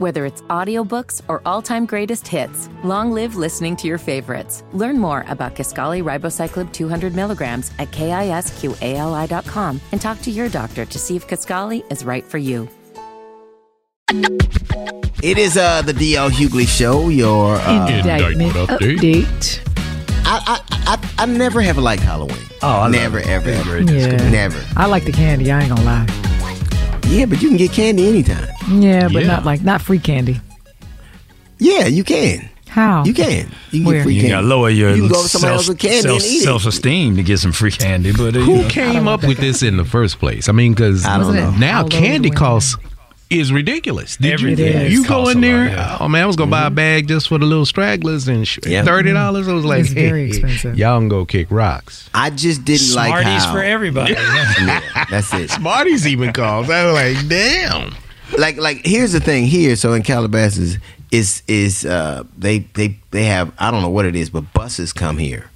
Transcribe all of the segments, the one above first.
Whether it's audiobooks or all-time greatest hits, long live listening to your favorites. Learn more about Kisqali Ribociclib 200 milligrams at kisqali.com and talk to your doctor to see if Kisqali is right for you. It is uh the DL Hughley Show. Your uh, Indictment update. I, I I I never have liked Halloween. Oh, I never ever ever. Yeah. never. I like the candy. I ain't gonna lie. Yeah, but you can get candy anytime. Yeah, but Yeah. not like not free candy. Yeah, you can. How? You can. You can Where? get free You candy. gotta lower your You can go to somebody else with candy and eat it. self esteem to get some free candy. But uh, you Who know. came up with this in the first place? I mean, because I don't Wasn't it know. now Halloween candy when- costs is ridiculous. Did Everything you, is. you go in there? lot, yeah. Oh man, I was gonna buy a bag just for the little stragglers and sh- Yeah. thirty dollars. I was like, It's very expensive. Y'all can go kick rocks. I just didn't like Smarties for everybody. Yeah, that's it. Smarties even calls. I was like, damn. like like here's the thing here so in calabasas is is uh they they they have i don't know what it is but buses come here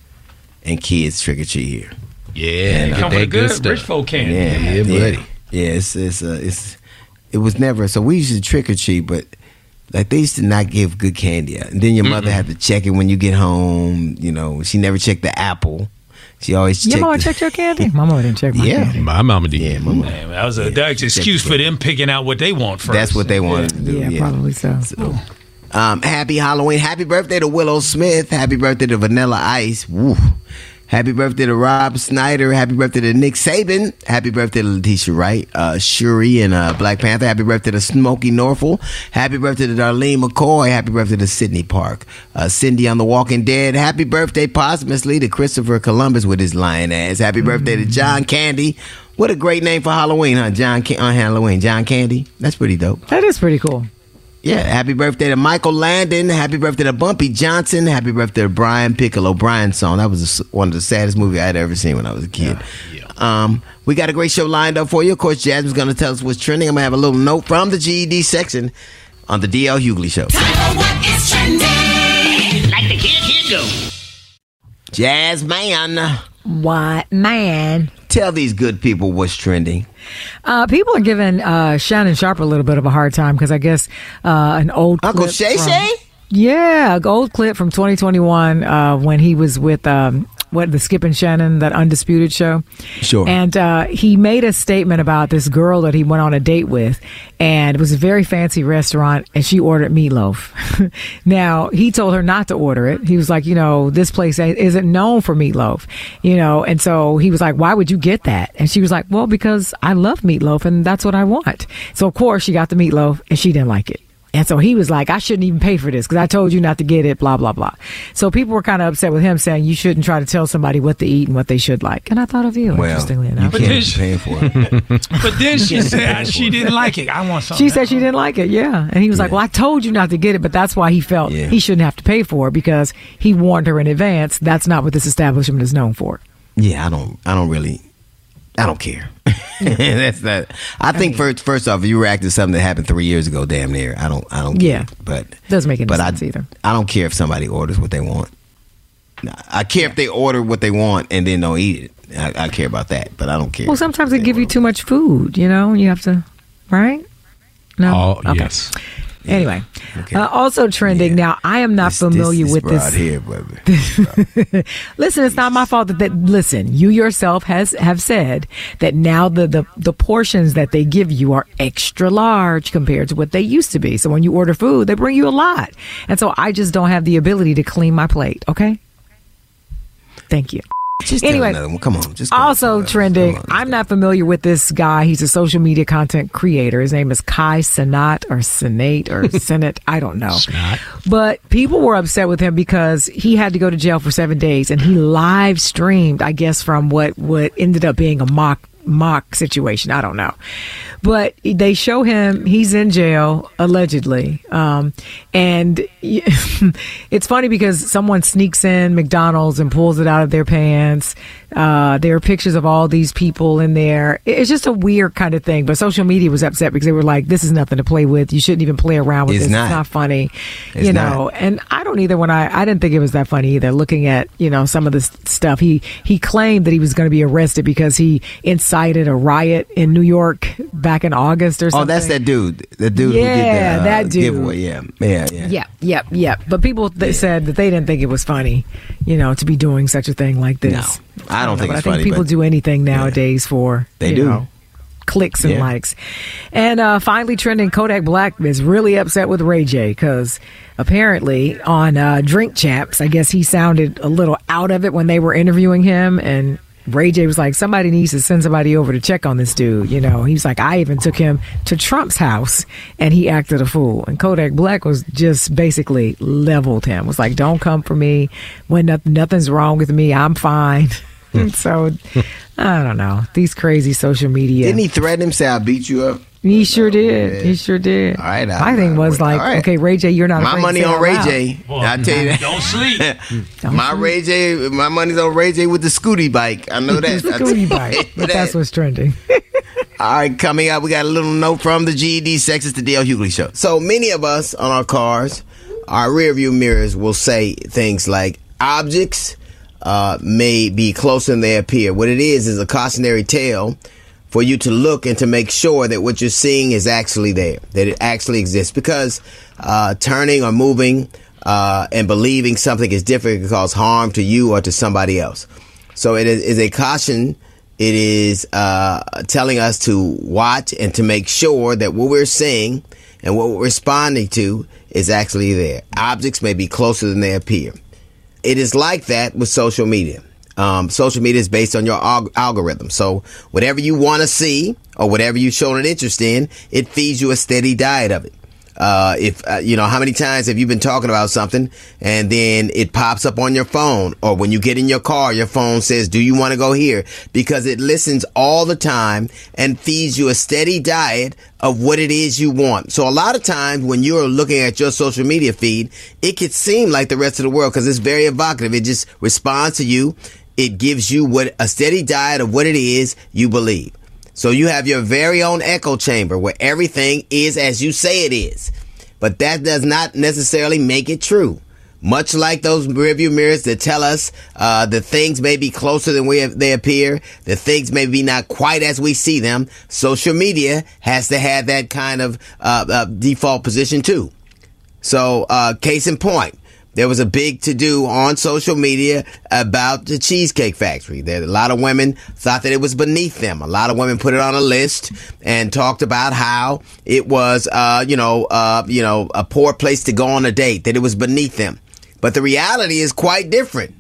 and kids trick or treat here Yeah, Come with good, rich folk candy. yeah Yeah, buddy. yeah it's it's uh, it's it was never so we used to trick or treat but like they used to not give good candy out and then your mother had to check it when you get home you know she never checked the apple she always Your checked mama the- checked your candy? My mama didn't check my Yeah. candy. My mama did. yeah mama Man, that was a that's an excuse for them picking out what they want first. that's what they wanted to do Yeah, probably so. Um, happy Halloween. Happy birthday to Willow Smith. Happy birthday to Vanilla Ice. Woo. Happy birthday to Rob Schneider. Happy birthday to Nick Saban. Happy birthday to Letitia Wright, uh, Shuri, and uh, Black Panther. Happy birthday to Smokie Norful. Happy birthday to Darlene McCoy. Happy birthday to Sydney Park. Uh, Cyndie on The Walking Dead. Happy birthday posthumously to Christopher Columbus with his lion ass. Happy birthday to John Candy. What a great name for Halloween, huh? John on Halloween. John Candy. That's pretty dope. That is pretty cool. Yeah, happy birthday to Michael Landon. Happy birthday to Bumpy Johnson. Happy birthday to Brian Piccolo. Brian's song. That was one of the saddest movies I'd ever seen when I was a kid. Um, we got a great show lined up for you. Of course, Jasmine's going to tell us what's trending. I'm going to have a little note from the GED section on the DL Hughley Show. what is trending? Like the kid, here go. Jasmine, What man? tell these good people what's trending. Uh, people are giving uh, Shannon Sharpe a little bit of a hard time because I guess uh, an old Uncle clip Shay Shay? Yeah, a old clip from 2021 uh, when he was with um, what the Skip and Shannon that undisputed show. Sure. And uh, he made a statement about this girl that he went on a date with, and it was a very fancy restaurant, and she ordered meatloaf. now he told her not to order it. He was like, you know, this place isn't known for meatloaf, you know, and so he was like, why would you get that? And she was like, well, because I love meatloaf, and that's what I want. So of course she got the meatloaf, and she didn't like it. And so he was like, I shouldn't even pay for this because I told you not to get it, blah, blah, blah. So people were kind of upset with him saying you shouldn't try to tell somebody what to eat and what they should like. And I thought of you, Well, interestingly you enough. can't this- be paying for it. But then she said she didn't like it. I want something. She said she didn't like it, yeah. And he was like, Well, I told you not to get it, but that's why he felt Yeah. he shouldn't have to pay for it because he warned her in advance. That's not what this establishment is known for. Yeah, I don't. I don't really. I don't care. That's not. I think first, first off, you react to something that happened three years ago, damn near. I don't. I don't. Care. Yeah. but Doesn't make any but sense I, either. I don't care if somebody orders what they want. I care if they order what they want and then don't eat it. I, I care about that, but I don't care. Well, sometimes they give you too much food, you know, you have to, right? No. Oh Okay. yes. Anyway, Okay. uh, also trending Yeah. now. I am not This- familiar this, with broad this. here, baby. Listen, it's not my fault that, that listen, you yourself has have said that now the, the the portions that they give you are extra large compared to what they used to be. So when you order food, they bring you a lot. And so I just don't have the ability to clean my plate, okay? Thank you. Just Anyway, another one. Come on. Just. Also trending. I'm not familiar with this guy. He's a social media content creator. His name is Kai Cenat or Senate or Senate. I don't know. But people were upset with him because he had to go to jail for seven days and he live streamed, I guess, from what, what ended up being a mock mock situation. I don't know. But they show him he's in jail allegedly. Um, and it's funny because someone sneaks in McDonald's and pulls it out of their pants. Uh, there are pictures of all these people in there. It's just a weird kind of thing. But social media was upset because they were like, "This is nothing to play with. You shouldn't even play around with It's this. not. It's not funny." It's you know. not. And I don't either. When I I didn't think it was that funny either. Looking at you know some of this stuff, he he claimed that he was going to be arrested because he incited incited a riot in New York back in August or something. Oh, that's that dude. The dude Yeah, who did the, uh, that dude. giveaway. Yeah, yeah, yeah. Yep, yep, yep. But people th- said that they didn't think it was funny, you know, to be doing such a thing like this. No, I don't think it's I think funny, people do anything nowadays for They you do. know, clicks and Yeah. likes. And uh, finally, trending Kodak Black is really upset with Ray J because apparently on uh, Drink Champs, I guess he sounded a little out of it when they were interviewing him and. Ray J was like, somebody needs to send somebody over to check on this dude. You know, he's like, I even took him to Trump's house and he acted a fool. And Kodak Black was just basically leveled him. Was like, don't come for me when noth- nothing's wrong with me. I'm fine. so I don't know. These crazy social media. Didn't he threaten him? Say, "I'll beat you up." He sure did. He sure did. All right, My I- thing was all like, right. okay, Ray J, you're not My money on out Ray loud. J. I tell you that. Don't sleep. my Ray J. My money's on Ray J. with the scooty bike. I know that. It's the Scooty bike, but that's what's trending. All right, coming up, we got a little note from the GED Sex. It's the DL Hughley Show. So many of us on our cars, our rear view mirrors will say things like objects uh, may be closer than they appear. What it is is a cautionary tale for you to look and to make sure that what you're seeing is actually there, that it actually exists. Because uh, turning or moving uh, and believing something is different can cause harm to you or to somebody else. So it is, a caution. It is uh, telling us to watch and to make sure that what we're seeing and what we're responding to is actually there. Objects may be closer than they appear. It is like that with social media. Um, social media is based on your alg- algorithm. So whatever you want to see or whatever you show an interest in, it feeds you a steady diet of it. Uh, if uh, you know how many times have you been talking about something and then it pops up on your phone or when you get in your car your phone says do you want to go here because it listens all the time and feeds you a steady diet of what it is you want so a lot of times when you're looking at your social media feed it could seem like the rest of the world because it's very evocative it just responds to you it gives you what a steady diet of what it is you believe so you have your very own echo chamber where everything is as you say it is. But that does not necessarily make it true. Much like those rearview mirrors that tell us uh, that things may be closer than we they appear, the things may be not quite as we see them, social media has to have that kind of uh, uh, default position too. So, uh, case in point, there was a big to do on social media about the Cheesecake Factory. There, a lot of women thought that it was beneath them. A lot of women put it on a list and talked about how it was, uh, you know, uh, you know, a poor place to go on a date. That it was beneath them. But the reality is quite different.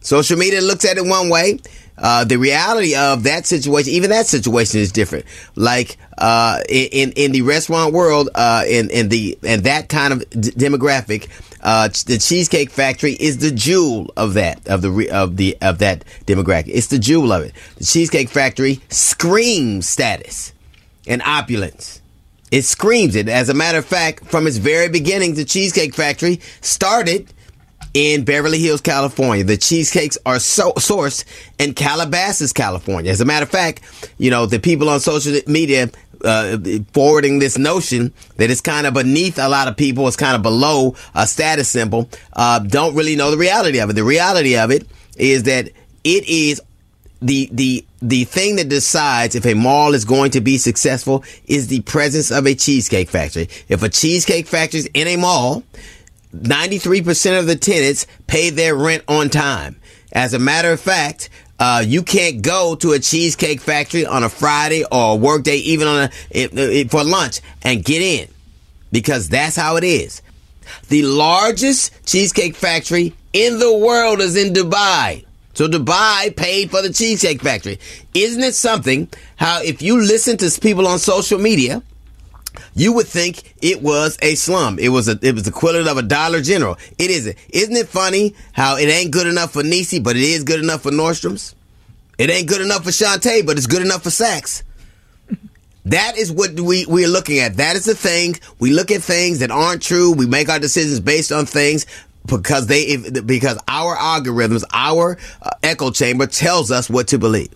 Social media looks at it one way. Uh, the reality of that situation, even that situation is different. Like, uh, in, in the restaurant world, uh, in, in the, and that kind of d- demographic, uh, the Cheesecake Factory is the jewel of that, of the, of the, of that demographic. It's the jewel of it. The Cheesecake Factory screams status and opulence. It screams it. As a matter of fact, from its very beginning, the Cheesecake Factory started in Beverly Hills, California. The cheesecakes are so sourced in Calabasas, California. As a matter of fact, you know, the people on social media uh, forwarding this notion that it's kind of beneath a lot of people, it's kind of below a status symbol, uh, don't really know the reality of it. The reality of it is that it is the the the thing that decides if a mall is going to be successful is the presence of a cheesecake factory. If a cheesecake factory is in a mall, 93% of the tenants pay their rent on time. As a matter of fact, uh, you can't go to a cheesecake factory on a Friday or a work day, even on a if, if, for lunch, and get in because that's how it is. The largest cheesecake factory in the world is in Dubai. So Dubai paid for the cheesecake factory. Isn't it something how if you listen to people on social media, you would think it was a slum. It was a it was the equivalent of a Dollar General. It isn't. Isn't it funny how it ain't good enough for Nisi, but it is good enough for Nordstrom's? It ain't good enough for Shantae, but it's good enough for Saks. That is what we, we're looking at. That is the thing. We look at things that aren't true. We make our decisions based on things because they, if, because our algorithms, our uh, echo chamber tells us what to believe.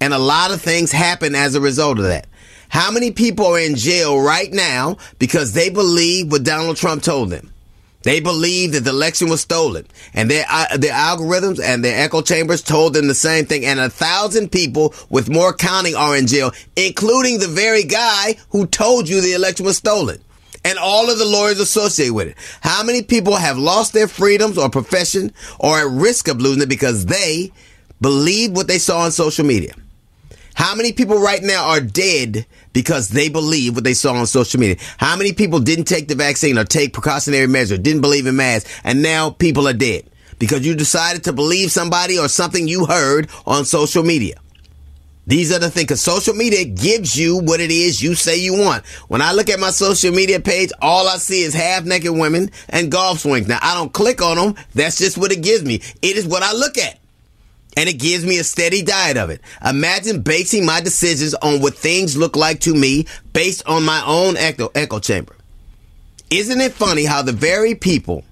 And a lot of things happen as a result of that. How many people are in jail right now because they believe what Donald Trump told them? They believe that the election was stolen, and their uh, their algorithms and their echo chambers told them the same thing. And a thousand people with more counting are in jail, including the very guy who told you the election was stolen, and all of the lawyers associated with it. How many people have lost their freedoms or profession, or at risk of losing it because they believed what they saw on social media? How many people right now are dead because they believe what they saw on social media? How many people didn't take the vaccine or take precautionary measures, didn't believe in masks, and now people are dead because you decided to believe somebody or something you heard on social media? These are the things, because social media gives you what it is you say you want. When I look at my social media page, all I see is half naked women and golf swings. Now, I don't click on them. That's just what it gives me. It is what I look at and it gives me a steady diet of it. Imagine basing my decisions on what things look like to me based on my own echo, echo chamber. Isn't it funny how the very people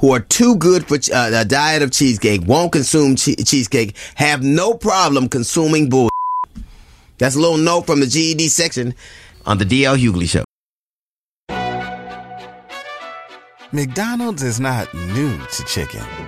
who are too good for uh, a diet of cheesecake won't consume che- cheesecake have no problem consuming bull? That's a little note from the GED section on the DL Hughley Show. McDonald's is not new to chicken.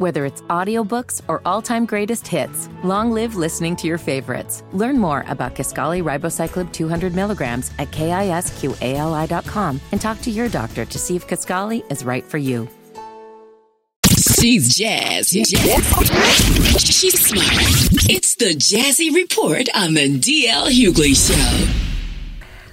Whether it's audiobooks or all-time greatest hits, long live listening to your favorites. Learn more about Kisqali Ribociclib 200 milligrams at kisqali.com and talk to your doctor to see if Kisqali is right for you. She's jazz. She's smart. It's the Jazzy Report on the DL Hughley Show.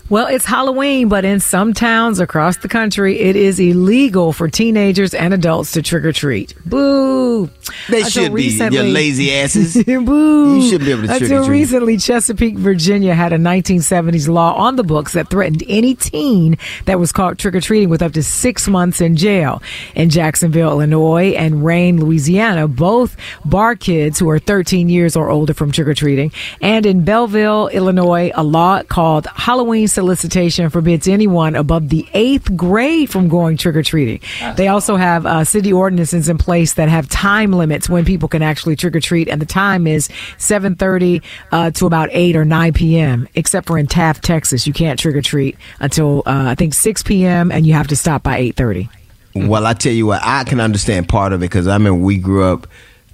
Well, it's Halloween, but in some towns across the country, it is illegal for teenagers and adults to trick or treat. Boo! They Until should be, you lazy asses. Boo! You should be able to trick Until or treat. recently, Chesapeake, Virginia had a 1970s law on the books that threatened any teen that was caught trick or treating with up to six months in jail. In Jacksonville, Illinois, and Rayne, Louisiana, both bar kids who are 13 years or older from trick or treating. And in Belleville, Illinois, a law called Halloween solicitation forbids anyone above the eighth grade from going trick or treating. They also have uh, city ordinances in place that have time limits when people can actually trick or treat, and the time is 7:30 uh, to about 8 or 9 p.m. Except for in Taft, Texas, you can't trick or treat until uh, I think 6 p.m. and you have to stop by 8:30. Well, I tell you what, I can understand part of it because I mean we grew up.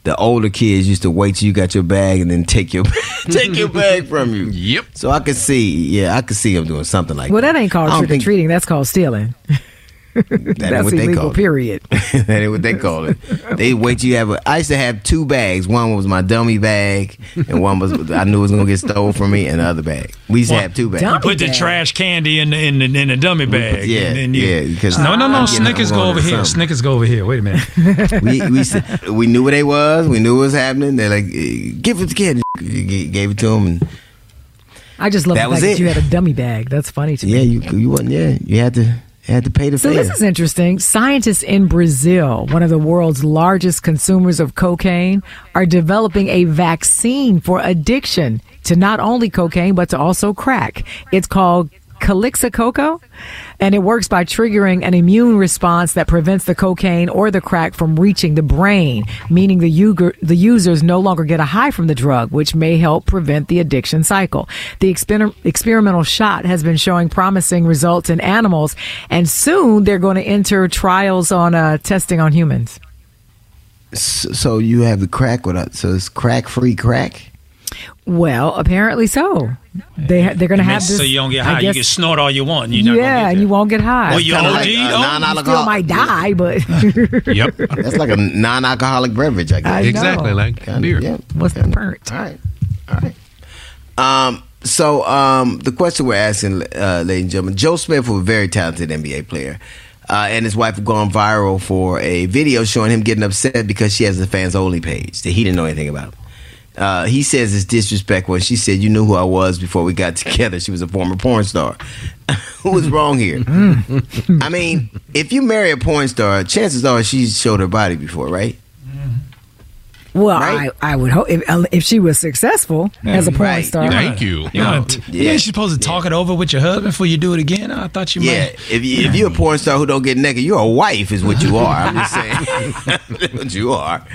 The older kids used to wait till you got your bag and then take your take your bag from you. Yep. So I could see, yeah, I could see them doing something like Well, that. Well, that ain't called I trick or think- treating. That's called stealing. That That's what they illegal. call it. Period. that ain't what they call it. They wait till you have. A, I used to have two bags. One was my dummy bag, and one was I knew it was gonna get stolen from me, and the other bag. We used to have two bags. Dummy Put the bag. trash candy in the in the, in the dummy bag. yeah, and then you, yeah, because no, no, no. I'm Snickers go over here. something. Snickers go over here. Wait a minute. we we to- we knew what they was. We knew what was happening. They're like, eh, give it to kid. G- Gave it to him, and I just love That the was fact it. that you had a dummy bag. That's funny to me. yeah, you you wasn't. Yeah, you had to had to pay the So fare. this is interesting. Scientists in Brazil, one of the world's largest consumers of cocaine, are developing a vaccine for addiction to not only cocaine but to also crack. It's called Calixcoca, and it works by triggering an immune response that prevents the cocaine or the crack from reaching the brain, meaning the uger, the users no longer get a high from the drug, which may help prevent the addiction cycle. The exper- experimental shot has been showing promising results in animals, and soon they're going to enter trials on uh, testing on humans. So you have the crack with us. So it's crack free crack. Well, apparently so. They they're going to have this. so you don't get I high. You can snort all you want. You're yeah, and you won't get high. Well, you Kinda OD like, uh. You non-alcohol- still might die, but. Yep. That's like a non-alcoholic beverage, I guess. I. Exactly like Kinda, beer. yeah. what's the Kinda. burnt? All right, all right. Um, so um, the question we're asking, uh, ladies and gentlemen, Joe Smith was a very talented NBA player. Uh, and his wife have gone viral for a video showing him getting upset because she has a fans only page that he didn't know anything about. Uh, he says it's disrespectful. She said, "You knew who I was before we got together." She was a former porn star. who was wrong here? I mean, if you marry a porn star, chances are she showed her body before, right? Well, Right? I, I would hope if, if she was successful as a porn Right. star. Thank you. You know, Yeah. yeah. you're supposed to talk it over with your husband before you do it again. I thought you Yeah, might. if you, if you're a porn star who don't get naked, you're a wife, is what you are. I'm just saying, That's what you are.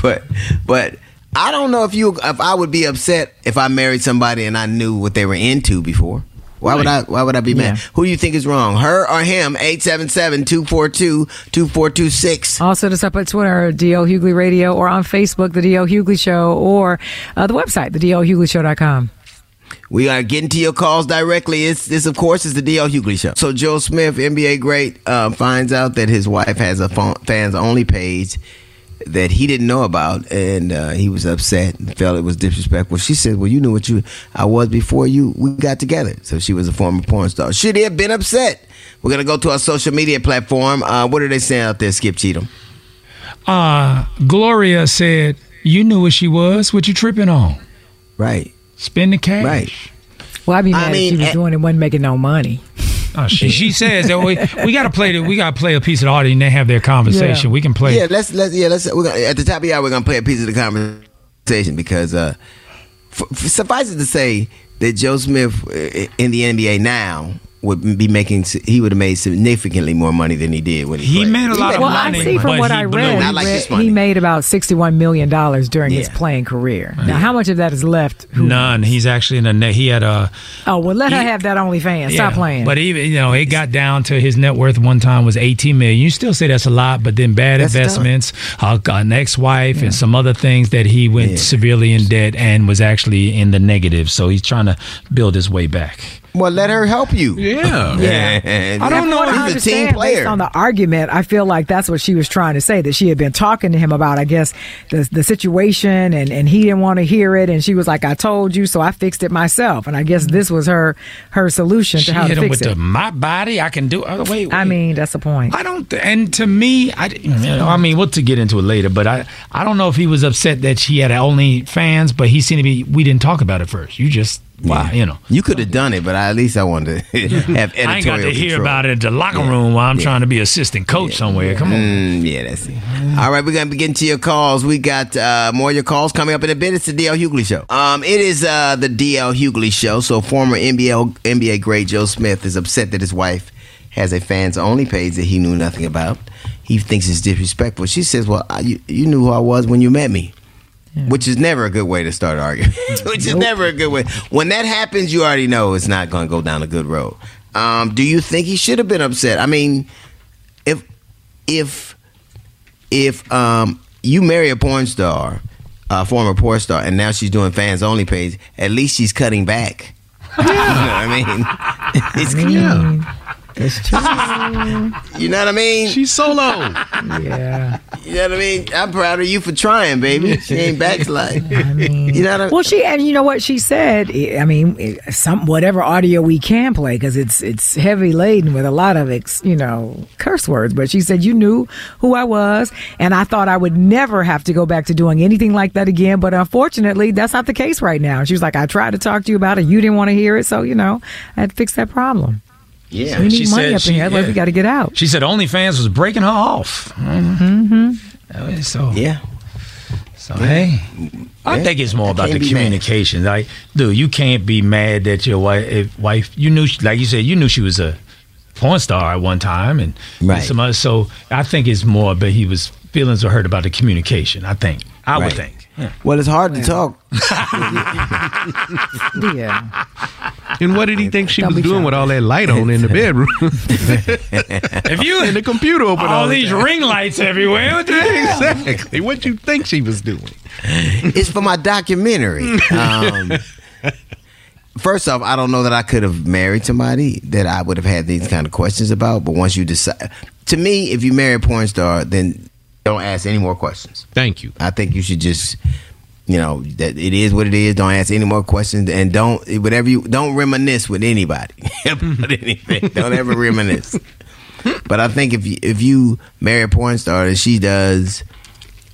But but I don't know if you if I would be upset if I married somebody and I knew what they were into before. Why would I? Why would I be mad? Yeah. Who do you think is wrong, her or him? 877-242-2426. Also, just up at Twitter, DL Hughley Radio, or on Facebook, The DL Hughley Show, or uh, the website, TheDLHughleyShow.com. We are getting to your calls directly. It's this, of course, is the DL Hughley show. So Joe Smith, NBA great, uh, finds out that his wife has a fans only page that he didn't know about, and uh, he was upset and felt it was disrespectful. She said, "Well, you knew what you I was before you we got together." So she was a former porn star. Should he have been upset? We're gonna go to our social media platform. Uh, what are they saying out there, Skip Cheatham? Uh, Gloria said, "You knew what she was. What you tripping on? Right, Spend the cash." right. Well, I'd be I mad mean, if she was eh, doing it wasn't making no money. Oh, she, she says that we we got to play the, we got to play a piece of the audio and they have their conversation. Yeah. We can play. Yeah, let's let's yeah let's we're gonna, at the top of the hour we're gonna play a piece of the conversation because uh, f- f- suffice it to say that Joe Smith uh, in the NBA now would be making he would have made significantly more money than he did when he He played. made a lot of Well, money, I see from what I read. Not he, like read- this money. he made about $61 million during his playing career. Now, how much of that is left? Who- None. He's actually in the net. He had a Oh, well, let her have that OnlyFans. Stop playing. But even you know, it got down to his net worth one time was eighteen million. You still say that's a lot, but then bad That's investments, uh, an ex-wife, and some other things that he went Yeah. severely in debt and was actually in the negative. So he's trying to build his way back. Well, let her help you. Yeah. Yeah. I don't know. What I He's a understand team player. based on the argument. I feel like that's what she was trying to say. That she had been talking to him about, I guess, the the situation, and and he didn't want to hear it, and she was like, "I told you, so I fixed it myself." And I guess this was her her solution She to how hit to him fix with it. the my body. I can do. Oh, wait, wait. I mean, that's the point. I don't, th- and to me, I, you know, I mean, we'll to get into it later, but I, I don't know if he was upset that she had only fans, but he seemed to be. We didn't talk about it first. You just, wow, you know. You could have done it, but at least I wanted to have editorial I ain't got to hear control. about it at the locker room while I'm trying to be assistant coach somewhere. Come on. Mm, yeah, that's it. All right, we're gonna be getting to your calls. We got uh, more of your calls coming up in a bit. It's the DL Hughley Show. Um, it is uh, the DL Hughley Show. So, former NBA NBA great Joe Smith is upset that his wife has a fans only page that he knew nothing about. He thinks it's disrespectful. She says, "Well, I, you, you knew who I was when you met me." Which is never a good way to start arguing. Which is never a good way. When that happens, you already know it's not going to go down a good road. Um, do you think he should have been upset? I mean, if if if um you marry a porn star, a former porn star, and now she's doing fans only page, at least she's cutting back. you know what I mean? It's, Mm, That's true. you know what I mean? She's solo. yeah. You know what I mean? I'm proud of you for trying, baby. She ain't backsliding. I mean, You know what I mean? well, she and you know what she said. I mean, some whatever audio we can play because it's it's heavy laden with a lot of ex, you know curse words. But she said you knew who I was, and I thought I would never have to go back to doing anything like that again. But unfortunately, that's not the case right now. She was like, I tried to talk to you about it, you didn't want to hear it, so you know, I had to fix that problem. Yeah. We need she money said up she- in here, otherwise yeah. we got to get out. She said OnlyFans was breaking her off. Mm-hmm. So, Yeah. so hey, I Yeah. think it's more about the be mad. communication. Like, dude, you can't be mad that your wife, wife, you knew, she, like you said, you knew she was a porn star at one time, and Right. some other. So, I think it's more, but he was feelings were hurt about the communication. I think. I would Right. Think. Well, it's hard to talk. Yeah, And what did he think she Don't was be doing shy. with all that light on in the bedroom? If you and the computer open all all these time. ring lights everywhere, what the hell? Exactly. What you think she was doing? it's for my documentary. Um, first off, I don't know that I could have married somebody that I would have had these kind of questions about. But once you decide, to me, if you marry a porn star, then don't ask any more questions. Thank you. I think you should just, you know, that it is what it is. Don't ask any more questions, and don't whatever you don't reminisce with anybody about anything. Don't ever reminisce. But I think if you, if you marry a porn star and she does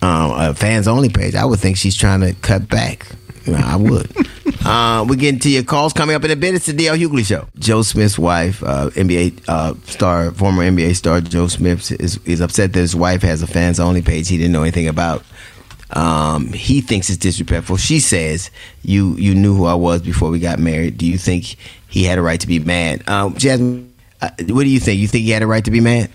um, a fans only page, I would think she's trying to cut back. Know, I would. uh, we're getting to your calls coming up in a bit. It's the DL Hughley Show. Joe Smith's wife, uh, NBA uh, star, former NBA star Joe Smith, is, is upset that his wife has a fans only page he didn't know anything about. Um, he thinks it's disrespectful. She says, "You you knew who I was before we got married. Do you think he had a right to be mad?" Um, Jasmine, uh, what do you think? You think he had a right to be mad?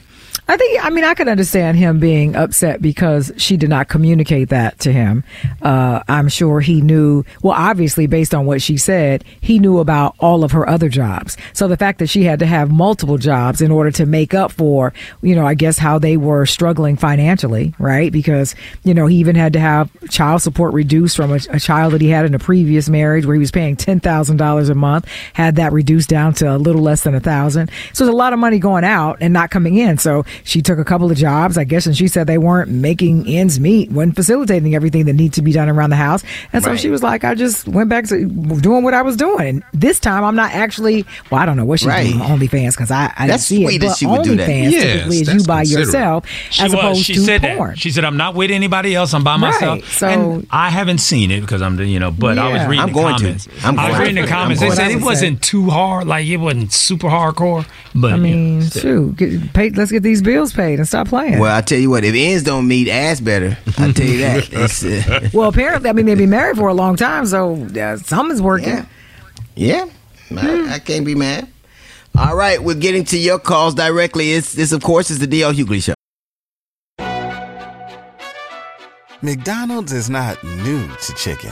I think, I mean, I could understand him being upset because she did not communicate that to him. Uh, I'm sure he knew, well, obviously, based on what she said, he knew about all of her other jobs. So the fact that she had to have multiple jobs in order to make up for, you know, I guess how they were struggling financially, right? Because, you know, he even had to have child support reduced from a, a child that he had in a previous marriage where he was paying $10,000 a month, had that reduced down to a little less than a thousand. So there's a lot of money going out and not coming in. So she took a couple of jobs, I guess, and she said they weren't making ends meet, wasn't facilitating everything that needs to be done around the house. And so Right. she was like, I just went back to doing what I was doing. And this time I'm not actually, well, I don't know what she's Right. doing on OnlyFans because I, I didn't That's see sweet it. that But she would do that. OnlyFans Yes, typically is you by yourself She as was. opposed She to said porn. that. She said, "I'm not with anybody else. I'm by myself." Right, so- and I haven't seen it because I'm, you know, but I was reading I'm the going to. comments. I'm I was reading to. the comments. They said it wasn't too hard, like it wasn't super hardcore. But I mean, know, shoot, get paid, let's get these bills paid and stop playing. Well, I tell you what, if ends don't meet, ass better. I tell you that. Uh, Well, apparently, I mean, they've been married for a long time, so uh, something's working. yeah, yeah, I, I can't be mad. All right, we're getting to your calls directly. It's this, of course, is the DL Hughley Show. McDonald's is not new to chicken.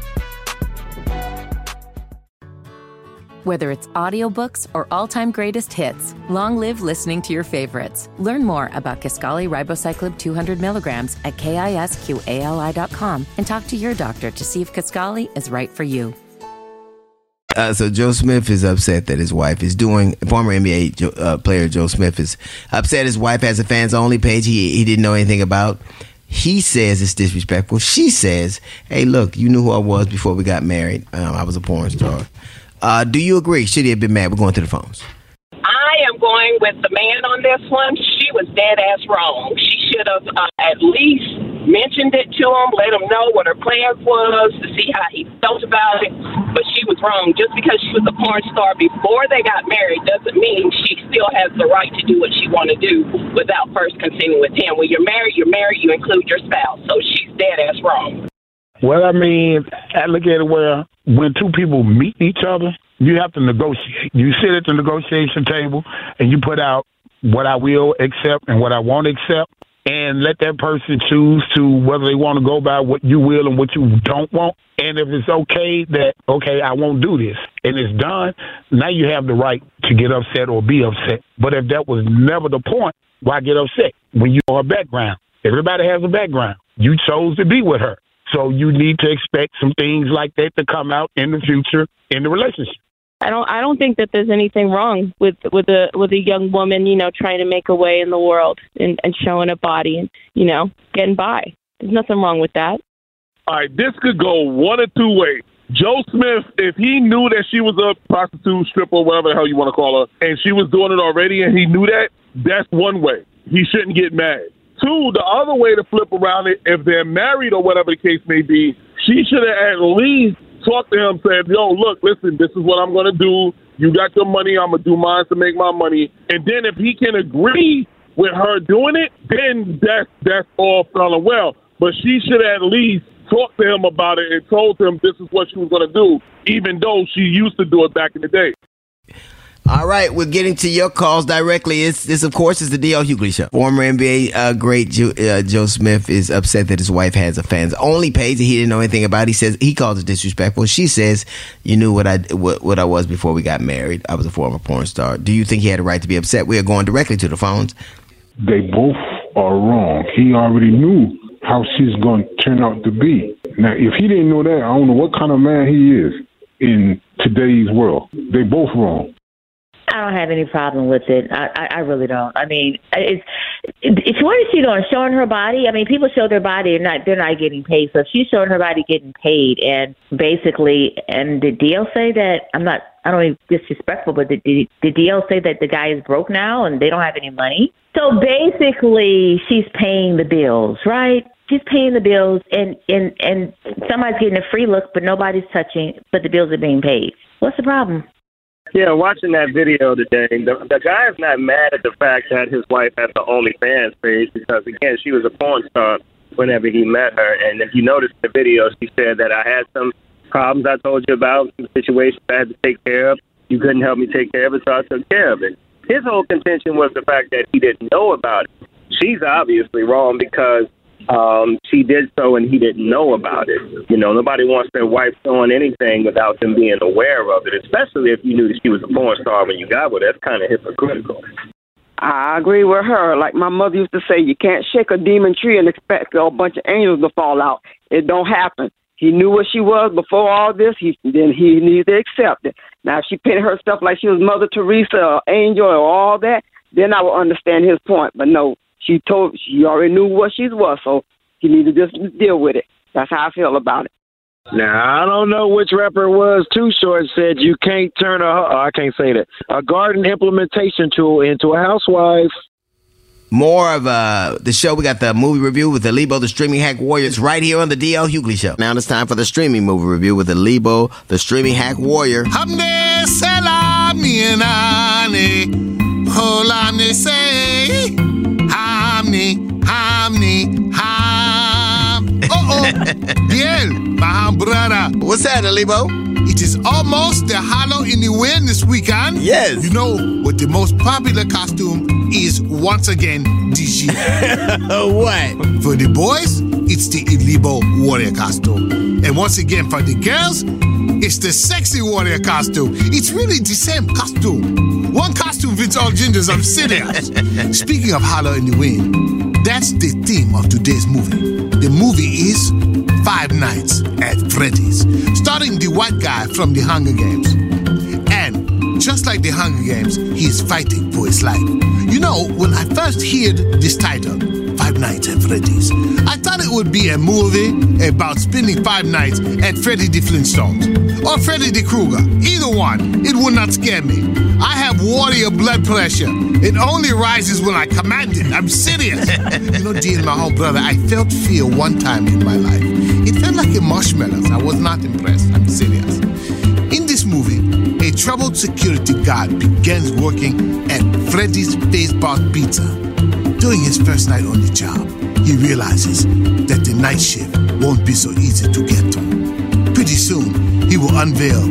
Whether it's audiobooks or all-time greatest hits, long live listening to your favorites. Learn more about Kisqali Ribociclib 200 milligrams at kisqali.com and talk to your doctor to see if Kisqali is right for you. Uh, so Joe Smith is upset that his wife is doing. Former NBA uh, player Joe Smith is upset his wife has a fans only page he he didn't know anything about. He says it's disrespectful. She says, "Hey, look, you knew who I was before we got married. Um, I was a porn star. Uh, do you agree? Should he have been mad? We're going to the phones. I am going with the man on this one. She was dead ass wrong. She should have uh, at least mentioned it to him, let him know what her plans was to see how he felt about it. But she was wrong. Just because she was a porn star before they got married doesn't mean she still has the right to do what she want to do without first consenting with him. When you're married, you're married. You include your spouse. So she's dead ass wrong. Well, I mean, I look at it where when two people meet each other, you have to negotiate. You sit at the negotiation table and you put out what I will accept and what I won't accept, and let that person choose to whether they want to go by what you will and what you don't want. And if it's okay that, okay, I won't do this, and it's done, now you have the right to get upset or be upset. But if that was never the point, why get upset when you are a background? Everybody has a background. You chose to be with her. So you need to expect some things like that to come out in the future in the relationship. I don't I don't think that there's anything wrong with with a with a young woman, you know, trying to make a way in the world and, and showing a body and, you know, getting by. There's nothing wrong with that. All right, this could go one or two ways. Joe Smith, if he knew that she was a prostitute, stripper, whatever the hell you want to call her, and she was doing it already, and he knew that, that's one way. He shouldn't get mad. Two, the other way to flip around it, if they're married or whatever the case may be, she should have at least talked to him, said, "Yo, look, listen, this is what I'm gonna do. You got your money, I'm gonna do mine to make my money." And then if he can agree with her doing it, then that's that's all fell and well. But she should at least talk to him about it and told him this is what she was gonna do, even though she used to do it back in the day. All right, we're getting to your calls directly. It's this, of course, is the DL Hughley Show. Former NBA uh, great Joe, uh, Joe Smith is upset that his wife has a fans only page that he didn't know anything about. He says he calls it disrespectful. She says, "You knew what I what, what I was before we got married. I was a former porn star. Do you think he had a right to be upset?" We are going directly to the phones. They both are wrong. He already knew how she's going to turn out to be. Now, if he didn't know that, I don't know what kind of man he is in today's world. They both wrong. I don't have any problem with it. I, I, I really don't. I mean, it's it's what is she doing? Showing her body? I mean, people show their body and not they're not getting paid. So if she's showing her body getting paid, and basically, and did DL say that? I'm not. I don't be disrespectful, but did, did DL say that the guy is broke now and they don't have any money? So basically, she's paying the bills, right? She's paying the bills, and and and somebody's getting a free look, but nobody's touching. But the bills are being paid. What's the problem? Yeah, watching that video today, the, the guy is not mad at the fact that his wife has the OnlyFans page because, again, she was a porn star whenever he met her. And if you notice the video, she said that I had some problems I told you about, some situations I had to take care of. You couldn't help me take care of it, so I took care of it. His whole contention was the fact that he didn't know about it. She's obviously wrong because um, she did so and he didn't know about it. You know, nobody wants their wife doing anything without them being aware of it, especially if you knew that she was a porn star when you got with her. That's kind of hypocritical. I agree with her. Like my mother used to say, you can't shake a demon tree and expect a bunch of angels to fall out. It don't happen. He knew what she was before all this. He then he needs to accept it. Now, if she painted herself like she was Mother Teresa or angel or all that, then I would understand his point. But no, she told she already knew what she was, so she need to just deal with it. That's how I feel about it. Now I don't know which rapper it was. Too short said you can't turn a oh, I can't say that a garden implementation tool into a housewife. More of uh, the show. We got the movie review with the Lebo, the streaming hack warriors, right here on the DL Hughley Show. Now it's time for the streaming movie review with the Lebo, the streaming hack warrior. Hamne hamni, hamni, ham. Oh oh, Biel, my brother. What's that, Lebo? It is almost the Halloween win this weekend. Yes. You know what the most popular costume is once again this year. what? For the boys, it's the Ilibo warrior costume. And once again, for the girls, it's the sexy warrior costume. It's really the same costume. One costume fits all genders. I'm serious. Speaking of Holler in the Wind, that's the theme of today's movie. The movie is Five Nights at Freddy's, starring the white guy from the Hunger Games. And just like the Hunger Games, he is fighting for his life. You know, when I first heard this title, Five Nights at Freddy's, I thought it would be a movie about spending five nights at Freddy the Flintstones or Freddy the Krueger. Either one, it would not scare me. I have warrior blood pressure. It only rises when I command it. I'm serious. you know, dear my whole brother, I felt fear one time in my life. It felt like a marshmallows. I was not impressed. I'm serious. In this movie, a troubled security guard begins working at Freddy's Fazbear Pizza. During his first night on the job, he realizes that the night shift won't be so easy to get to. Pretty soon, he will unveil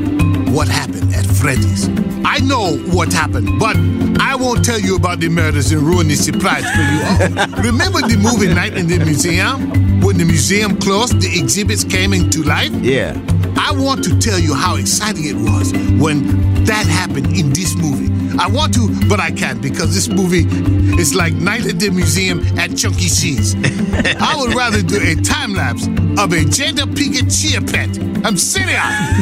what happened at Freddy's. I know what happened, but I won't tell you about the murders and ruin the surprise for you all. Remember the movie Night in the Museum? When the museum closed, the exhibits came into life? Yeah. I want to tell you how exciting it was when that happened in this movie. I want to, but I can't because this movie is like Night at the Museum at Chunky Cheese. I would rather do a time lapse of a Jada Pinkett Chia pet. I'm serious.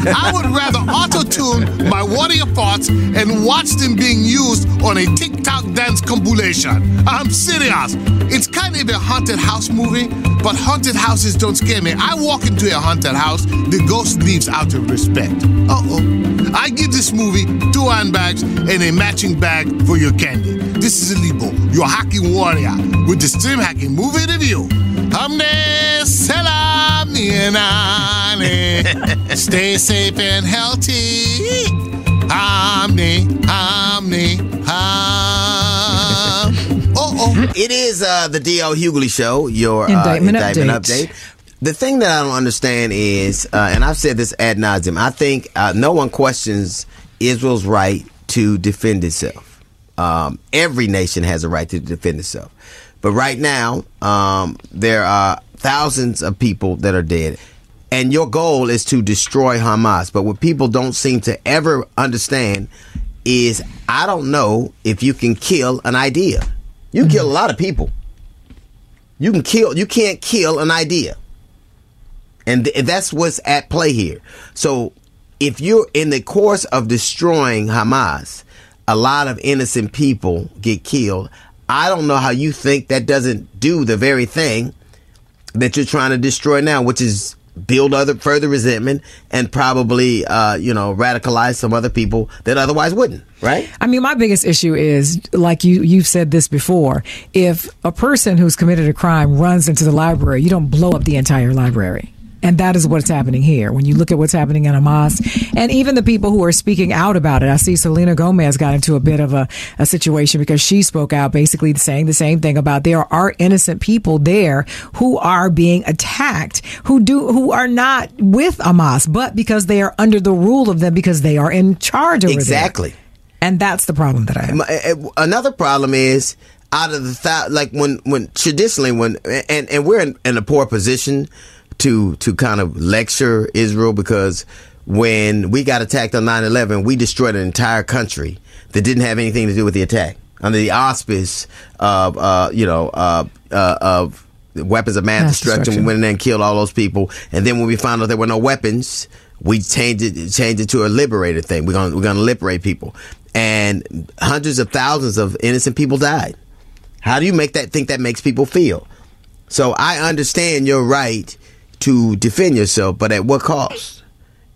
I would rather auto tune my warrior parts and watch them being used on a TikTok dance compilation. I'm serious. It's kind of a haunted house movie, but haunted houses don't scare me. I walk into a haunted house, the ghost leaves out of respect. Uh oh. I give this movie two handbags and a matching bag for your candy. This is Alibo, your hacking warrior, with the stream hacking movie review. Hamne salam nianane. Stay safe and healthy. Hamne, hamne, ham. Oh, oh. It is uh, the DL Hughley Show, your uh, Indictment indictment update. update. The thing that I don't understand is, uh, and I've said this ad nauseum, I think uh, no one questions Israel's right to defend itself. Um, every nation has a right to defend itself. But right now, um, there are thousands of people that are dead. And your goal is to destroy Hamas. But what people don't seem to ever understand is I don't know if you can kill an idea. You can kill a lot of people. You can kill. You can't kill an idea, and th- that's what's at play here. So, if you're in the course of destroying Hamas, a lot of innocent people get killed. I don't know how you think that doesn't do the very thing that you're trying to destroy now, which is build other further resentment and probably uh, you know radicalize some other people that otherwise wouldn't. Right? I mean, my biggest issue is like you you've said this before. If a person who's committed a crime runs into the library, you don't blow up the entire library. And that is what's happening here. When you look at what's happening in Hamas, and even the people who are speaking out about it, I see Selena Gomez got into a bit of a, a situation because she spoke out basically saying the same thing about there are innocent people there who are being attacked, who do, who are not with Hamas, but because they are under the rule of them because they are in charge there. Exactly. And that's the problem that I have. Uh, Another problem is out of the thou- like when when traditionally when and and we're in, in a poor position to to kind of lecture Israel because when we got attacked on 9/11 we destroyed an entire country that didn't have anything to do with the attack under the auspice of uh, you know uh, uh, of weapons of mass, Mass destruction. destruction. We went in there and killed all those people, and then when we found out there were no weapons, we changed it changed it to a liberated thing. We're gonna we're gonna liberate people, and hundreds of thousands of innocent people died. How do you make that think that makes people feel? So I understand your right to defend yourself, but at what cost?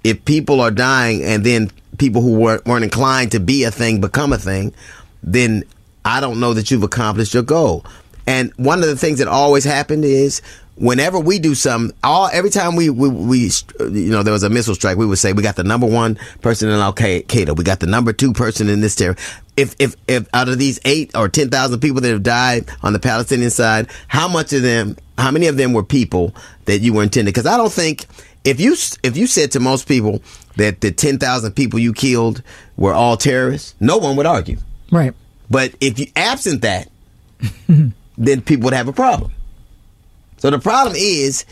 If people are dying and then people who weren't, weren't inclined to be a thing become a thing, then I don't know that you've accomplished your goal. And one of the things that always happened is whenever we do something, all every time we, we we you know there was a missile strike, we would say we got the number one person in Al Qaeda, we got the number two person in this terror. If if if out of these eight or ten thousand people that have died on the Palestinian side, how much of them, how many of them were people that you were intended? Because I don't think if you if you said to most people that the ten thousand people you killed were all terrorists, no one would argue. Right. But if you absent that, then people would have a problem. So the problem is,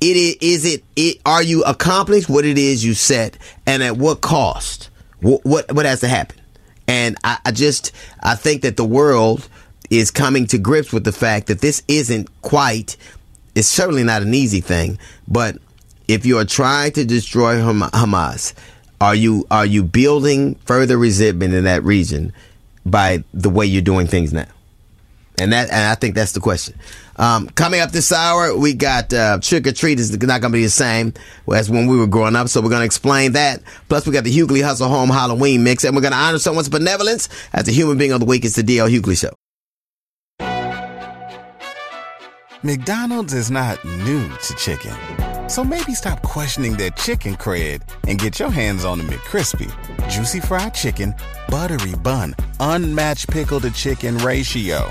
it is, is it, it are you accomplished what it is you set, and at what cost? What what, what has to happen? And I, I just I think that the world is coming to grips with the fact that this isn't quite. It's certainly not an easy thing, but if you are trying to destroy Hamas, are you are you building further resentment in that region by the way you're doing things now? And that, and I think that's the question. Um, coming up this hour, we got uh, Trick or Treat is not going to be the same as when we were growing up, so we're going to explain that. Plus, we got the Hughley Hustle Home Halloween mix, and we're going to honor someone's benevolence as the human being of the week. It's the DL Hughley Show. McDonald's is not new to chicken. So maybe stop questioning their chicken cred and get your hands on the McCrispy. Juicy fried chicken, buttery bun, unmatched pickle to chicken ratio.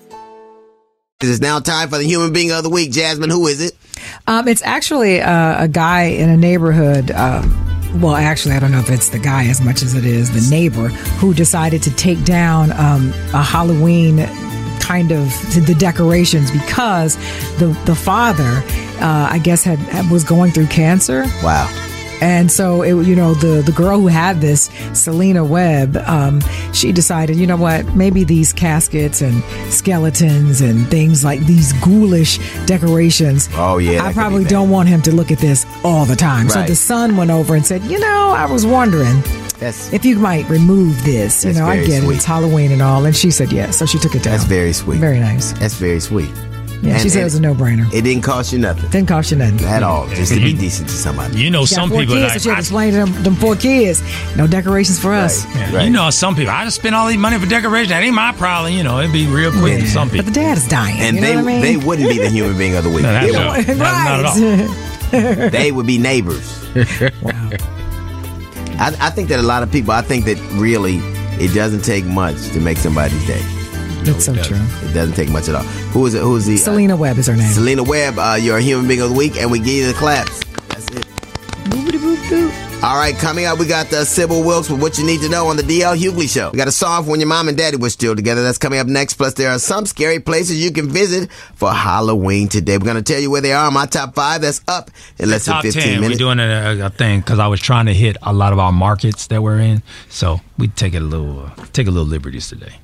It is now time for the human being of the week. Jasmine, who is it? Um, it's actually uh, a guy in a neighborhood. Um, well, actually, I don't know if it's the guy as much as it is the neighbor who decided to take down um, a Halloween kind of the decorations because the the father, uh, I guess, had, had was going through cancer. Wow. And so, it, you know, the, the girl who had this, Selena Webb, um, she decided, you know what, maybe these caskets and skeletons and things like these ghoulish decorations. Oh, yeah, I probably don't want him to look at this all the time. So the son went over and said, you know, I was wondering That's if you might remove this. You know, I get sweet. it. It's Halloween and all. And she said yes. So she took it down. that's very sweet. Very nice. That's very sweet. Yeah, she And- said it was a no brainer. It didn't cost you nothing Didn't cost you nothing. at all, just to be mm-hmm. decent to somebody. You know, She got some four people kids, like, so she had to I- explain to them, them four kids, no decorations for us. Yeah, You know, some people, I just spend all these money for decoration. That ain't my problem. You know, it'd be real quick to some people. But people. the dad is dying. And you know they what I mean? they wouldn't be the human being of the week. No, that's They not- would- that's not at all. they would be neighbors. I, I think that a lot of people. I think that really, it doesn't take much to make somebody's day. That's so true. It doesn't take much at all. Who is it? Who's the? Selena Webb is her name. Selena Webb. Uh, you're a human being of the week, and we give you the claps. That's it. All right, coming up, we got the Sybil Wilkes with what you need to know on the DL Hughley Show. We got a song for when your mom and daddy were still together. That's coming up next. Plus, there are some scary places you can visit for Halloween today. We're going to tell you where they are. My top five. That's up in less than Top 15 10. We're doing a, a thing because I was trying to hit a lot of our markets that we're in. So we take it a little, uh, take a little liberties today.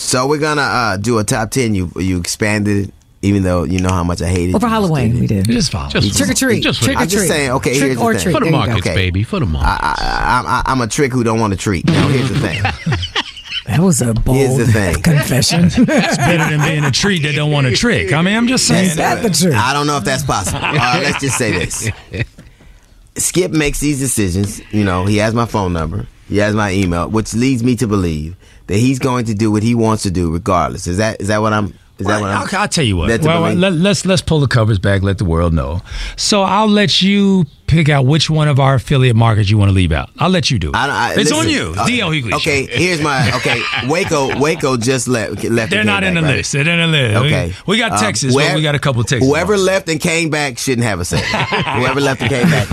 So we're gonna uh, do a top ten. You you expanded it, even though you know how much I hate it. Well, for Halloween, we did. Just follow. Just Trick or treat. Just Trick or treat. I'm just treat. saying. Okay, Trick here's or the thing. treat. For the There markets, okay. baby, for the I, I, I, I'm a trick who don't want to treat. Now here's the thing. That was a bold Here's the thing. confession. It's better than being a treat that don't want to trick. I mean, I'm just saying. Is that the truth? I don't know if that's possible. Uh, let's just say this. Skip makes these decisions. You know, he has my phone number. He has my email, which leads me to believe that he's going to do what he wants to do, regardless. Is that is that what I'm? Is that what I'm? Okay, I'll tell you what. To Well, let, let's let's pull the covers back. Let the world know. So I'll let you pick out which one of our affiliate markets you want to leave out. I'll let you do it. I, I, it's listen, on you. uh, DL Hughley. Okay, here's my okay. Waco, Waco just left. left They're not came in the right? list. They're in the list. Okay, We, we got Um, Texas. but we got a couple of Texas. Whoever left and came back shouldn't have a say. whoever left and came back.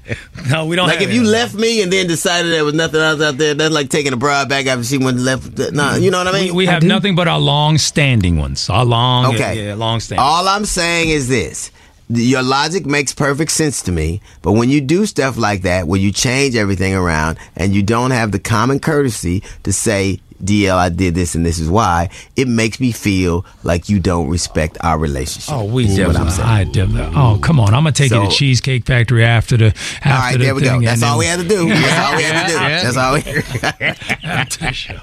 No, we don't. Like have if you any. left me and then decided there was nothing else out there, that's like taking a bride back after she went and left. No, you know what I mean. We, we have nothing but our long-standing ones. Our long, Okay. yeah, long-standing. All I'm saying is this. Your logic makes perfect sense to me, but when you do stuff like that, where you change everything around and you don't have the common courtesy to say, DL, I did this and this is why, it makes me feel like you don't respect our relationship. Oh, we Is what I'm definitely. saying. I definitely. Oh, come on! I'm gonna take you to Cheesecake Factory after the. After All right, the there we go. That's all we had to do. That's all we had to do. That's all we. After the show.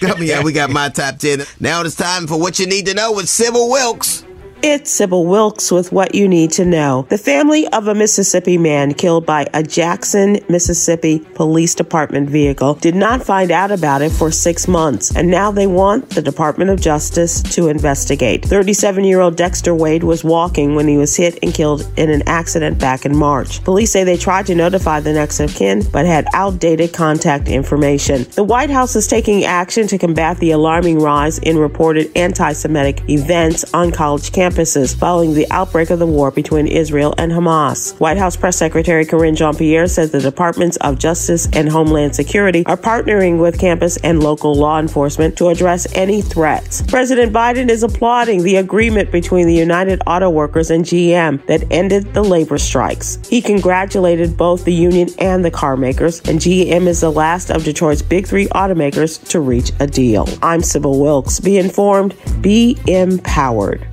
Coming up, we got my top ten. Now it's time for what you need to know with Sybil Wilkes. It's Sybil Wilkes with what you need to know. The family of a Mississippi man killed by a Jackson, Mississippi Police Department vehicle did not find out about it for six months, and now they want the Department of Justice to investigate. 37 year old Dexter Wade was walking when he was hit and killed in an accident back in March. Police say they tried to notify the next of kin, but had outdated contact information. The White House is taking action to combat the alarming rise in reported anti Semitic events on college campuses following the outbreak of the war between Israel and Hamas. White House Press Secretary Karine Jean Pierre says the Departments of Justice and Homeland Security are partnering with campus and local law enforcement to address any threats. President Biden is applauding the agreement between the United Auto Workers and GM that ended the labor strikes. He congratulated both the union and the car makers, and GM is the last of Detroit's big three automakers to reach a deal. I'm Sybil Wilkes. Be informed, be empowered.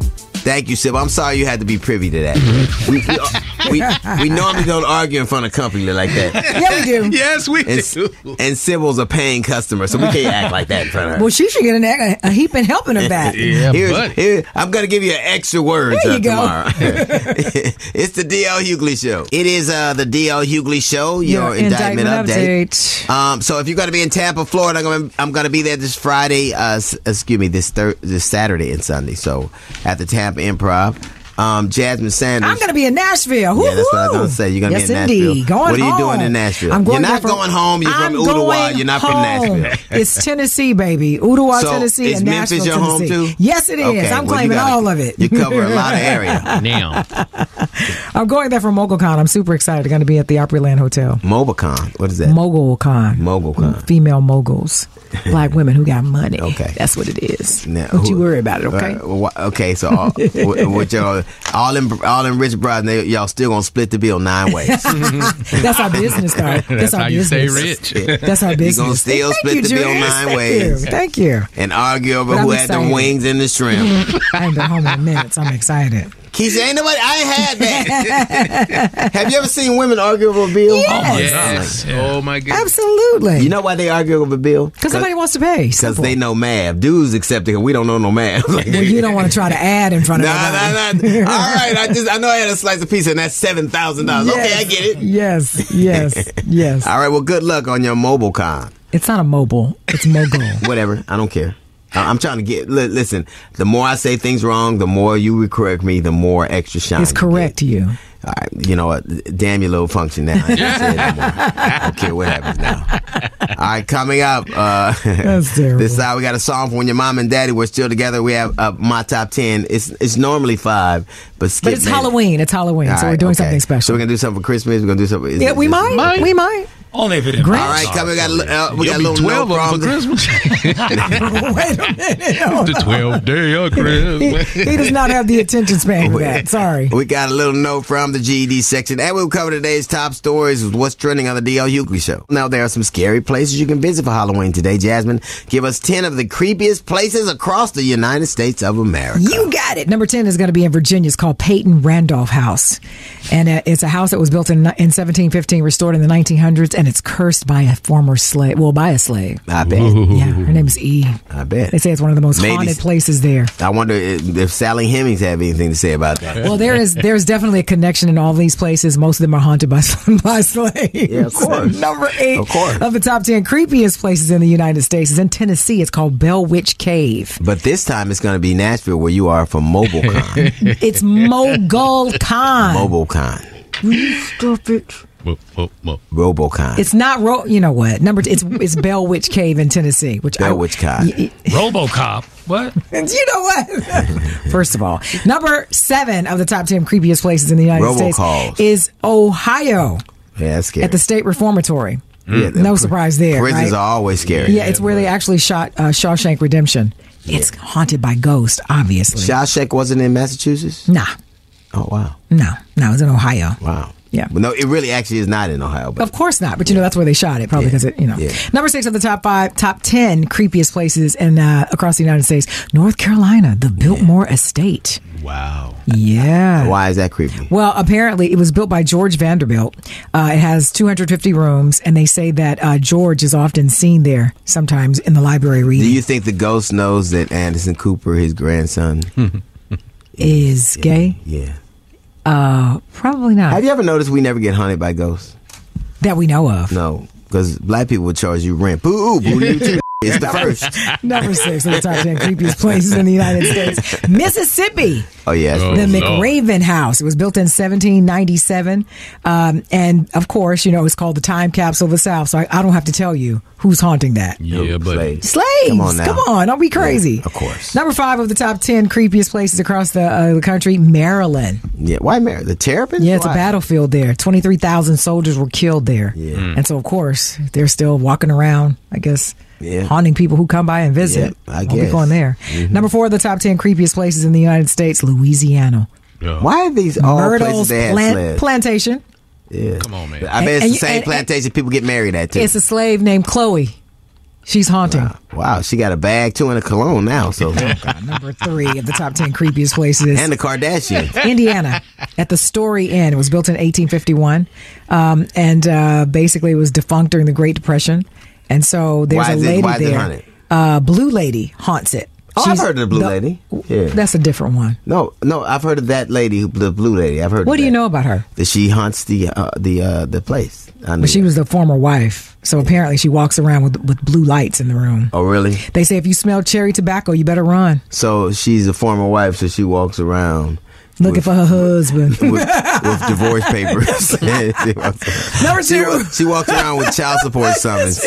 Thank you, Sybil. I'm sorry you had to be privy to that. we, we, we, we normally don't argue in front of company like that. yeah, we do. yes, we And, do. and Sybil's a paying customer, so we can't act like that in front of her. Well, she should get an, a, a heap and helping her back. Here's- here- I'm going to give you an extra word There uh, you go. tomorrow. it's the DL Hughley Show. It is uh, the DL Hughley Show, your, Your indictment, indictment update. update. Um, so if you're going to be in Tampa, Florida, I'm going to I'm going to be there this Friday. Uh, s- excuse me, this thir- this Saturday and Sunday. So at the Tampa Improv, um, Jasmine Sanders. I'm going to be in Nashville. Yeah, that's what I was gonna say. You're gonna yes, be in Nashville. Indeed. Going What are you home. doing in Nashville? I'm going You're not there going home. You're I'm from Ottawa. You're not from. Nashville. it's Tennessee, baby. Ottawa, So, Tennessee, is and Memphis Nashville, your home, Tennessee. too? Yes, it is. Okay, I'm well, claiming gotta- all of it. You cover a lot of area. Now, I'm going there for MogulCon. I'm super excited. I'm going to be at the Opryland Hotel. MogulCon. What is that? MogulCon. MogulCon. Female moguls. Black women who got money. Okay. That's what it is. Now, Don't you worry about it, okay? Uh, wha- okay, so all, what, what y'all, all them, all them rich brothers, they, y'all still gonna split the bill nine ways. That's our business, though. That's, That's our how you stay business. rich. That's our business. You business. gonna still Thank split you, the bill nine Thank ways. You. Thank you. and argue over But who I'm had them excited. wings and the shrimp. I ain't been home in a minute, so I'm excited. Keisha, ain't nobody, I ain't had that. Have you ever seen women argue over a bill? Yes. Oh, yes. Oh my goodness. Absolutely. You know why they argue over a bill? Because somebody wants to pay. Because they know math. Dudes accept it 'cause we don't know no math. Like, Well, you don't want to try to add in front of Nah, nah, nah. All right, I just I know I had a slice of pizza and that's seven thousand dollars. Okay, I get it. Yes, yes, yes. All right, well, good luck on your mobile con. It's not a mobile. It's mogul. Whatever, I don't care. I'm trying to get. Li- listen, the more I say things wrong, the more you correct me, the more extra shine. It's correct to you. Get. All right, you know what? Damn your little function now. I ain't gonna say it no. I don't care what happens now. All right, coming up. Uh, That's terrible. This side, we got a song for when your mom and daddy were still together. We have uh, my top ten. It's it's normally five, but Skip But it's made it. Halloween. It's Halloween, All so we're doing okay. something special. So we're gonna do something for Christmas. We're gonna do something. is yeah, we is it- might. We might. Only if it All right, coming. We got a, li- uh, we got a You'll little 12 note of for Christmas. Wait a minute. the 12 day of he, Christmas. he does not have the attention span for that. Sorry. We got a little note from the GED section, and we'll cover today's top stories with what's trending on the DL Hughley Show. Now, there are some scary places you can visit for Halloween today. Jasmine, give us 10 of the creepiest places across the United States of America. You got it. Number 10 is going to be in Virginia. It's called Peyton Randolph House. And uh, it's a house that was built in, in 1715, restored in the 1900s, and it's cursed by a former slave. Well, by a slave. I bet. Yeah, her name is Eve. I bet. They say it's one of the most Maybe- haunted places there. I wonder if, if Sally Hemings have anything to say about that. Well, there is there's definitely a connection in all these places. Most of them are haunted by by slaves. Yeah, of course. Number eight Of course. of the top ten creepiest places in the United States is in Tennessee. It's called Bell Witch Cave. But this time it's going to be Nashville, where you are from MobileCon. It's Mogul Con. MobileCon. Will you stop it? RoboCon. It's not ro. You know what? Number t- it's it's Bell Witch Cave in Tennessee, which I, Bell Witch Con. RoboCop. What? you know what? First of all, number seven of the top ten creepiest places in the United Robocalls. States is Ohio Yeah, that's scary. at the State Reformatory. Yeah, no pr- surprise there. Prisons right? are always scary. Yeah, it's where they actually shot uh, Shawshank Redemption. It's haunted by ghosts, obviously. Shawshank wasn't in Massachusetts? Nah, Oh, wow. no, no, it was in Ohio. Wow. Yeah. But no, it really actually is not in Ohio. But Of course not, but you know that's where they shot it, probably because it, you know. Yeah. Number six of the top five, top ten creepiest places in uh, across the United States, North Carolina, the Biltmore Estate. Wow. Yeah. why is that creepy? Well, apparently it was built by George Vanderbilt. Uh, it has 250 rooms, and they say that uh, George is often seen there sometimes in the library reading. Do you think the ghost knows that Anderson Cooper, his grandson, is gay? yeah. Uh, probably not. Have you ever noticed we never get haunted by ghosts? that we know of. No, because black people would charge you rent. Boo, boo, you too. It's the first. Number six of the top 10 creepiest places in the United States. Mississippi. Oh yes, Oh, the no. McRaven House. It was built in 1797. Um, and of course, you know, it's called the Time Capsule of the South. So I, I don't have to tell you who's haunting that. Yeah, but Slaves. Slaves. Come on now. Come on, Don't be crazy. Yeah, of course. Number five of the top 10 creepiest places across the, uh, the country, Maryland. Yeah, why Maryland? The Terrapins? Yeah, it's a battlefield there. 23,000 soldiers were killed there. Yeah. And so, of course, they're still walking around, I guess, Yeah. haunting people who come by and visit. Yeah, I I'll be guess. Mm-hmm. there. Number four of the top 10 creepiest places in the United States, Louisiana. Why are these all Myrtle's places they plant- slaves? plantation. yeah. Come on, man. I bet And- it's and the same and- plantation people get married at too. It's a slave named Chloe. She's haunting. wow, she got a bag too and a cologne now. So Number three of the top 10 creepiest places. and the Kardashians. Indiana at the Story Inn. It was built in 1851, um, and uh, basically it was defunct during the Great Depression. And so there's Why a lady it there. uh, Blue Lady haunts it. Oh, I've heard of the blue lady. Yeah. That's a different one. No, no, I've heard of that lady, the blue lady. I've heard. What do you know about her? That she haunts the uh, the uh, the place. But she that. was the former wife, so apparently she walks around with with blue lights in the room. Oh, really? They say if you smell cherry tobacco, you better run. So she's a former wife, so she walks around Looking for her husband. with, with divorce papers. she, Number two. wa- she walks around with child support summons.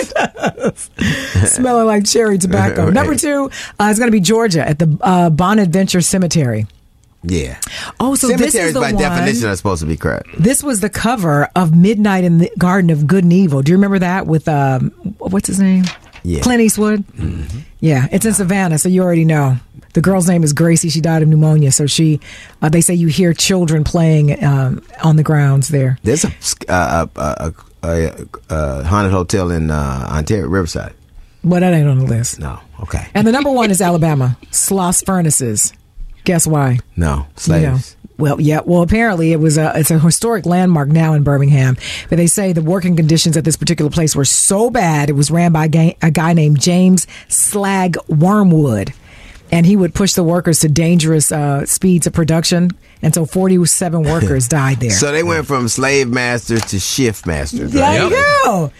smelling like cherry tobacco. Right. Number two uh, is going to be Georgia at the uh, Bonaventure Cemetery. Yeah. Oh, so this is the by one. definition are supposed to be correct. This was the cover of Midnight in the Garden of Good and Evil. Do you remember that with um, what's his name? Yeah. Clint Eastwood. Mm-hmm. Yeah, it's in Savannah, so you already know. The girl's name is Gracie. She died of pneumonia, so she. Uh, they say you hear children playing um, on the grounds there. There's a uh, a, a, a, a haunted hotel in uh, Ontario Riverside. But that ain't on the list. No. Okay. And the number one is Alabama, Sloss Furnaces. Guess why? No. Slaves. You know. Well, yeah. Well, apparently it was a it's a historic landmark now in Birmingham. But they say the working conditions at this particular place were so bad. It was ran by a guy, a guy named James Slag Wormwood, and he would push the workers to dangerous uh, speeds of production. And so, forty-seven workers died there. So they went from slave masters to shift masters. there right? you go.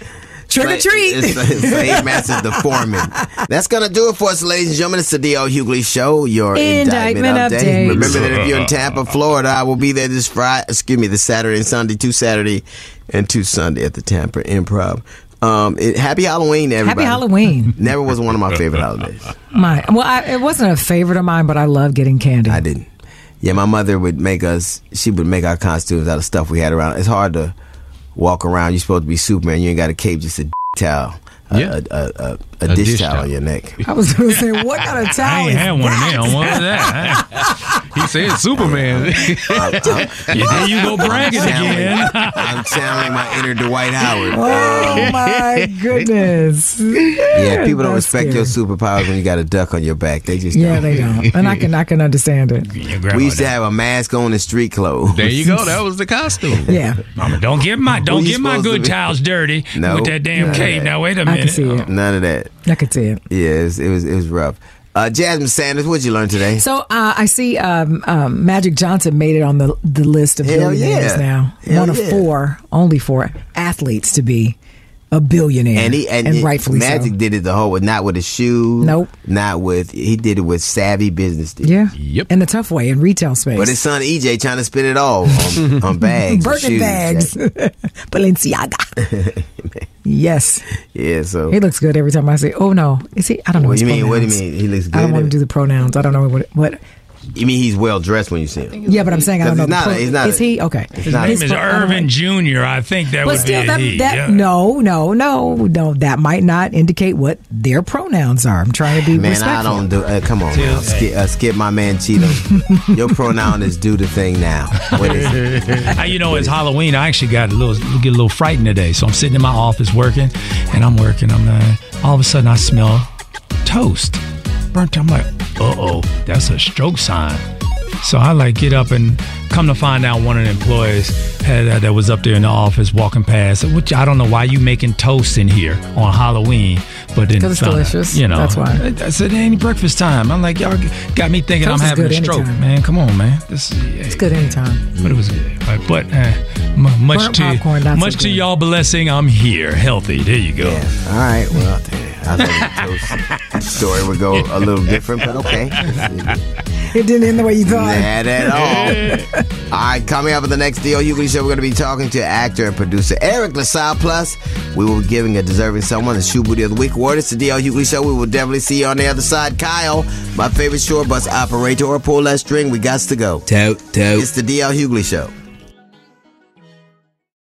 Trick or treat. It's, it's Slave Master the Foreman. That's going to do it for us, ladies and gentlemen. It's the D.L. Hughley Show, your indictment, Indictment update. update. Remember that if you're in Tampa, Florida, I will be there this Friday, excuse me, this Saturday and Sunday, two Saturday and two Sunday at the Tampa Improv. Um, it, happy Halloween, everybody. Happy Halloween. Never was one of my favorite holidays. My well, I, it wasn't a favorite of mine, but I love getting candy. I didn't. Yeah, my mother would make us. She would make our costumes out of stuff we had around. It's hard to walk around. You're supposed to be Superman. You ain't got a cape, just a d- towel, a, Yeah. a, a, a, a A dish, dish towel towel. on your neck. I was going to say, what kind of towel I ain't had one of them. What was that? He said Superman. yeah, there you go bragging I'm channeling- again. I'm channeling my inner Dwight Howard. Oh my goodness! Yeah, people don't That's respect your superpowers when you got a duck on your back. They just Yeah, don't. they don't, and I can I can understand it. We used to have a mask on and street clothes. There you go. That was the costume. Yeah, Mama, don't get my don't get my good towels dirty No. with that damn None cape. Now wait a I can minute. see it. None of that. I could see it. Yeah, it was it was, it was rough. Uh, Jasmine Sanders, what'd you learn today? So uh, I see um, um, Magic Johnson made it on the the list of Hell billionaires yeah. now. Hell One of four, only four athletes to be a billionaire, and he and, it- rightfully Magic so. did it the whole with not with his shoes. Nope. Not with he did it with savvy business. deals. Yeah, Yep. in a tough way in retail space. But his son EJ trying to spend it all on, on bags, and shoes. bags, Balenciaga. yes, Yeah, so he looks good every time I say. Oh no, is he? I don't know. what do you mean? What do you mean? He looks good. I don't want to do the pronouns. I don't know what. What? You mean he's well dressed when you see him? Yeah, but I'm saying I don't know. He's not the he's not Is a- he okay? His not a- Name is pro- I don't Earvin. Jr. I think that But would still, be a that, he. that yeah. no, no, no, no. That might not indicate what their pronouns are. I'm trying to be Man, respectful. I don't do. Uh, come on, now. Skip, uh, skip my man Cheeto. Your pronoun is do the thing now. What is it? You know, it's Halloween. I actually got a little get a little frightened today. So I'm sitting in my office working, and I'm working. I'm uh, all of a sudden I smell toast, burnt. I'm like, uh oh, that's a stroke sign. So I like get up and come to find out one of the employees had, uh, that was up there in the office walking past. Which I don't know why you making toast in here on Halloween, but then it's out, delicious. You know, That's why. I, said it ain't breakfast time. I'm like, y'all got me thinking Toast I'm is having a stroke, anytime. man. Come on, man. This It's good anytime. but it was good. But, but uh, much Burnt to popcorn, not so much to y'all blessing, I'm here, healthy. There you go. All right. Well, I thought the story would go a little different, but okay. It didn't end the way you thought. Not at all. all right, coming up in the next D.L. Hughley show, we're going to be talking to actor and producer Eric LaSalle. Plus, we will be giving a deserving someone the Shoe Booty of the Week award. It's the D.L. Hughley show. We will definitely see you on the other side. Kyle, my favorite shore bus operator, or pull that string. We got to go. Tote, tote. It's the D.L. Hughley show.